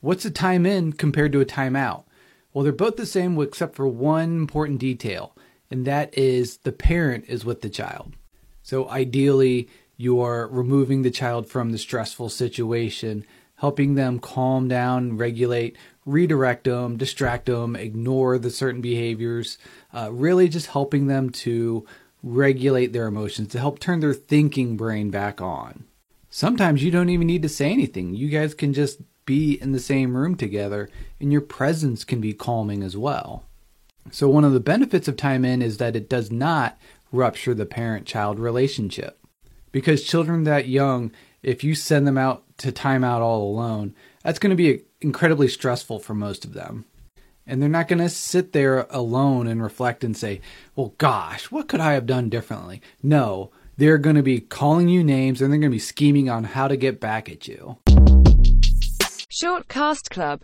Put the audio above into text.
What's a time in compared to a timeout? Well, they're both the same except for one important detail, and that is the parent is with the child. So ideally, you are removing the child from the stressful situation, helping them calm down, regulate, redirect them, distract them, ignore the certain behaviors, uh, really just helping them to regulate their emotions, to help turn their thinking brain back on. Sometimes you don't even need to say anything. You guys can just be in the same room together, and your presence can be calming as well. So, one of the benefits of time in is that it does not rupture the parent child relationship. Because children that young, if you send them out to time out all alone, that's going to be incredibly stressful for most of them. And they're not going to sit there alone and reflect and say, well, gosh, what could I have done differently? No, they're going to be calling you names and they're going to be scheming on how to get back at you. Shortcast Club